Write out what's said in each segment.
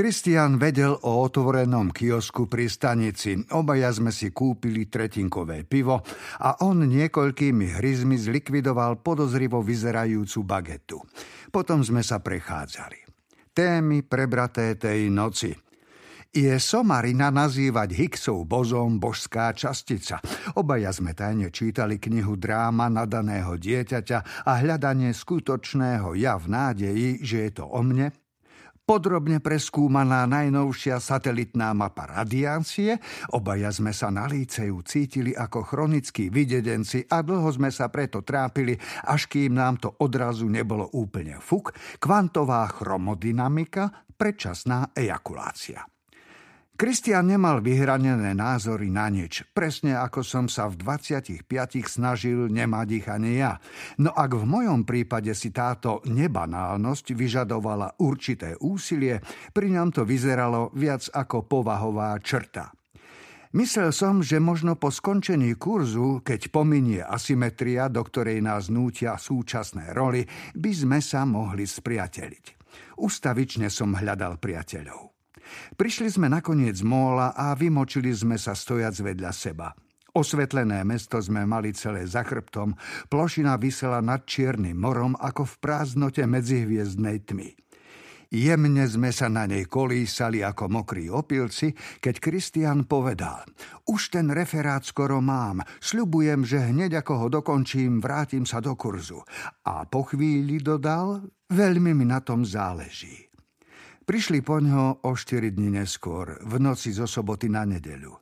Kristian vedel o otvorenom kiosku pri stanici. Obaja sme si kúpili tretinkové pivo a on niekoľkými hryzmi zlikvidoval podozrivo vyzerajúcu bagetu. Potom sme sa prechádzali. Témy prebraté tej noci. Je somarina nazývať Higgsov bozom božská častica. Obaja sme tajne čítali knihu dráma nadaného dieťaťa a hľadanie skutočného ja v nádeji, že je to o mne, podrobne preskúmaná najnovšia satelitná mapa radiácie, obaja sme sa na líceju cítili ako chronickí videdenci a dlho sme sa preto trápili, až kým nám to odrazu nebolo úplne fuk, kvantová chromodynamika, predčasná ejakulácia. Kristian nemal vyhranené názory na nič, presne ako som sa v 25 snažil nemať ich ani ja. No ak v mojom prípade si táto nebanálnosť vyžadovala určité úsilie, pri ňom to vyzeralo viac ako povahová črta. Myslel som, že možno po skončení kurzu, keď pominie asymetria, do ktorej nás nútia súčasné roly, by sme sa mohli spriateliť. Ustavične som hľadal priateľov. Prišli sme nakoniec móla a vymočili sme sa stojac vedľa seba. Osvetlené mesto sme mali celé za chrbtom, plošina vysela nad čiernym morom ako v prázdnote medzihviezdnej tmy. Jemne sme sa na nej kolísali ako mokrí opilci, keď Kristian povedal Už ten referát skoro mám, sľubujem, že hneď ako ho dokončím, vrátim sa do kurzu. A po chvíli dodal, veľmi mi na tom záleží. Prišli po ňo o 4 dní neskôr, v noci zo soboty na nedeľu.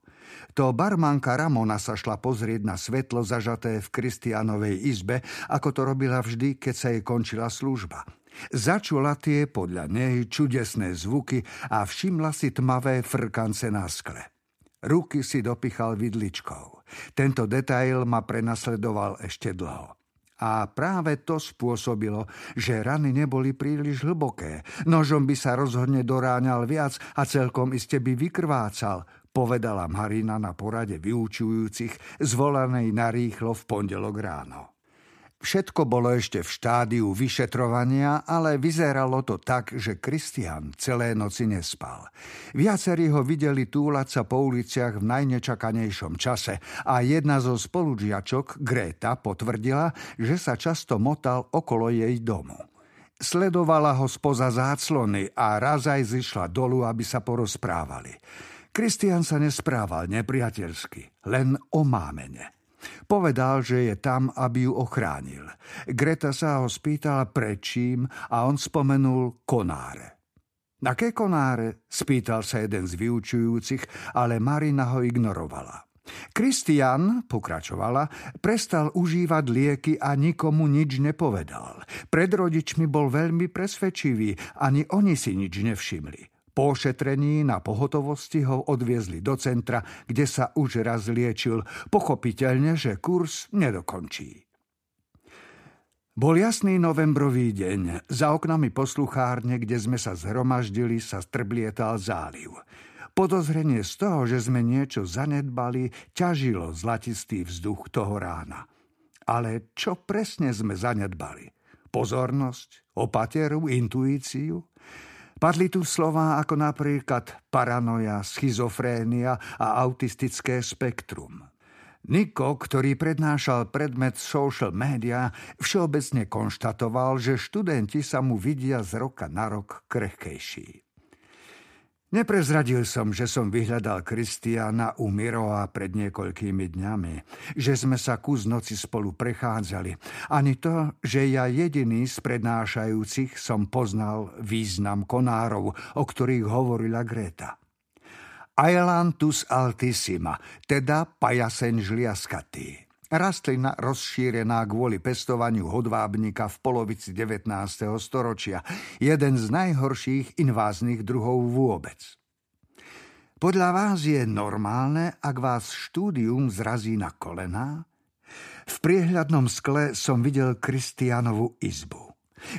To barmanka Ramona sa šla pozrieť na svetlo zažaté v Kristianovej izbe, ako to robila vždy, keď sa jej končila služba. Začula tie podľa nej čudesné zvuky a všimla si tmavé frkance na skle. Ruky si dopichal vidličkou. Tento detail ma prenasledoval ešte dlho. A práve to spôsobilo, že rany neboli príliš hlboké. Nožom by sa rozhodne doráňal viac a celkom iste by vykrvácal, povedala Marina na porade vyučujúcich, zvolanej narýchlo v pondelok ráno. Všetko bolo ešte v štádiu vyšetrovania, ale vyzeralo to tak, že Kristian celé noci nespal. Viacerí ho videli túlať sa po uliciach v najnečakanejšom čase a jedna zo spolužiačok, Greta, potvrdila, že sa často motal okolo jej domu. Sledovala ho spoza záclony a raz aj zišla dolu, aby sa porozprávali. Kristian sa nesprával nepriateľsky, len o mámene. Povedal, že je tam, aby ju ochránil. Greta sa ho spýtala prečím a on spomenul konáre. Na ke konáre? Spýtal sa jeden z vyučujúcich, ale Marina ho ignorovala. Kristian, pokračovala, prestal užívať lieky a nikomu nič nepovedal. Pred rodičmi bol veľmi presvedčivý, ani oni si nič nevšimli. Po ošetrení na pohotovosti ho odviezli do centra, kde sa už raz liečil, pochopiteľne, že kurz nedokončí. Bol jasný novembrový deň. Za oknami posluchárne, kde sme sa zhromaždili, sa strblietal záliv. Podozrenie z toho, že sme niečo zanedbali, ťažilo zlatistý vzduch toho rána. Ale čo presne sme zanedbali? Pozornosť? Opateru? Intuíciu? Padli tu slová ako napríklad paranoja, schizofrénia a autistické spektrum. Niko, ktorý prednášal predmet social media, všeobecne konštatoval, že študenti sa mu vidia z roka na rok krehkejší. Neprezradil som, že som vyhľadal Kristiána u Miroa pred niekoľkými dňami, že sme sa kus noci spolu prechádzali, ani to, že ja jediný z prednášajúcich som poznal význam konárov, o ktorých hovorila Greta. Aelantus altissima, teda pajaseň žliaskatý. Rastlina rozšírená kvôli pestovaniu hodvábnika v polovici 19. storočia. Jeden z najhorších inváznych druhov vôbec. Podľa vás je normálne, ak vás štúdium zrazí na kolená? V priehľadnom skle som videl Kristianovu izbu.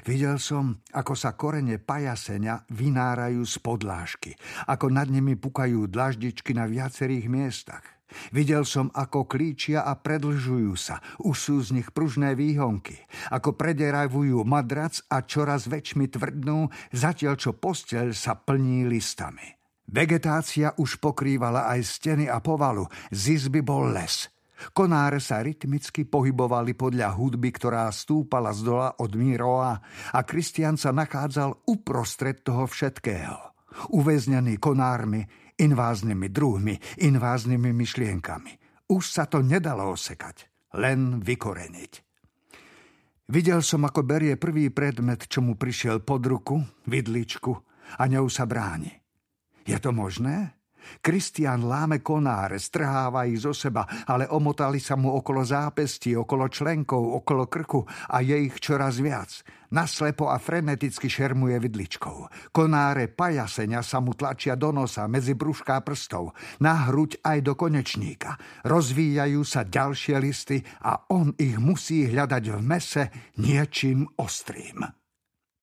Videl som, ako sa korene pajasenia vynárajú z podlážky, ako nad nimi pukajú dlaždičky na viacerých miestach – Videl som, ako klíčia a predlžujú sa, už sú z nich pružné výhonky, ako prederavujú madrac a čoraz väčšmi tvrdnú, zatiaľ čo posteľ sa plní listami. Vegetácia už pokrývala aj steny a povalu, z izby bol les – Konáre sa rytmicky pohybovali podľa hudby, ktorá stúpala z dola od Miroa a Kristian sa nachádzal uprostred toho všetkého. Uväznený konármi, inváznymi druhmi, inváznými myšlienkami. Už sa to nedalo osekať, len vykoreniť. Videl som, ako berie prvý predmet, čo mu prišiel pod ruku, vidličku, a ňou sa bráni. Je to možné? Kristian láme konáre, strháva ich zo seba, ale omotali sa mu okolo zápestí, okolo členkov, okolo krku a je ich čoraz viac. Naslepo a freneticky šermuje vidličkou. Konáre pajasenia sa mu tlačia do nosa, medzi brúšká prstov, na hruď aj do konečníka. Rozvíjajú sa ďalšie listy a on ich musí hľadať v mese niečím ostrým.